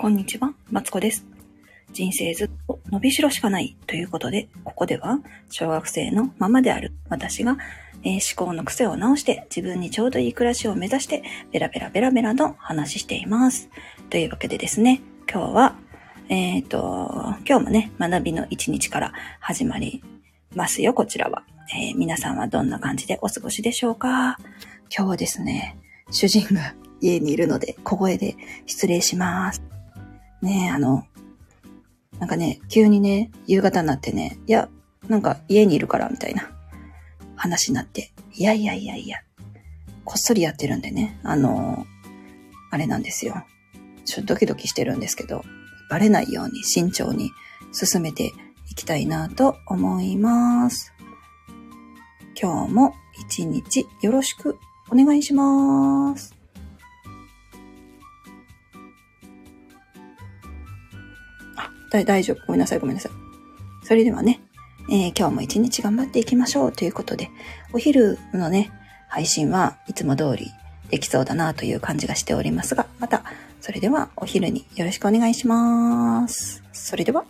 こんにちは、マツコです。人生ずっと伸びしろしかないということで、ここでは小学生のままである私が、えー思考の癖を直して自分にちょうどいい暮らしを目指してベラベラベラベラと話しています。というわけでですね、今日は、えっ、と、今日もね、学びの一日から始まりますよ、こちらは。えー皆さんはどんな感じでお過ごしでしょうか今日はですね、主人が家にいるので小声で失礼します。ねえ、あの、なんかね、急にね、夕方になってね、いや、なんか家にいるからみたいな話になって、いやいやいやいや、こっそりやってるんでね、あの、あれなんですよ。ちょっとドキドキしてるんですけど、バレないように慎重に進めていきたいなと思います。今日も一日よろしくお願いします。だ大丈夫。ごめんなさい、ごめんなさい。それではね、えー今日も一日頑張っていきましょうということで、お昼のね、配信はいつも通りできそうだなという感じがしておりますが、また、それではお昼によろしくお願いします。それでは、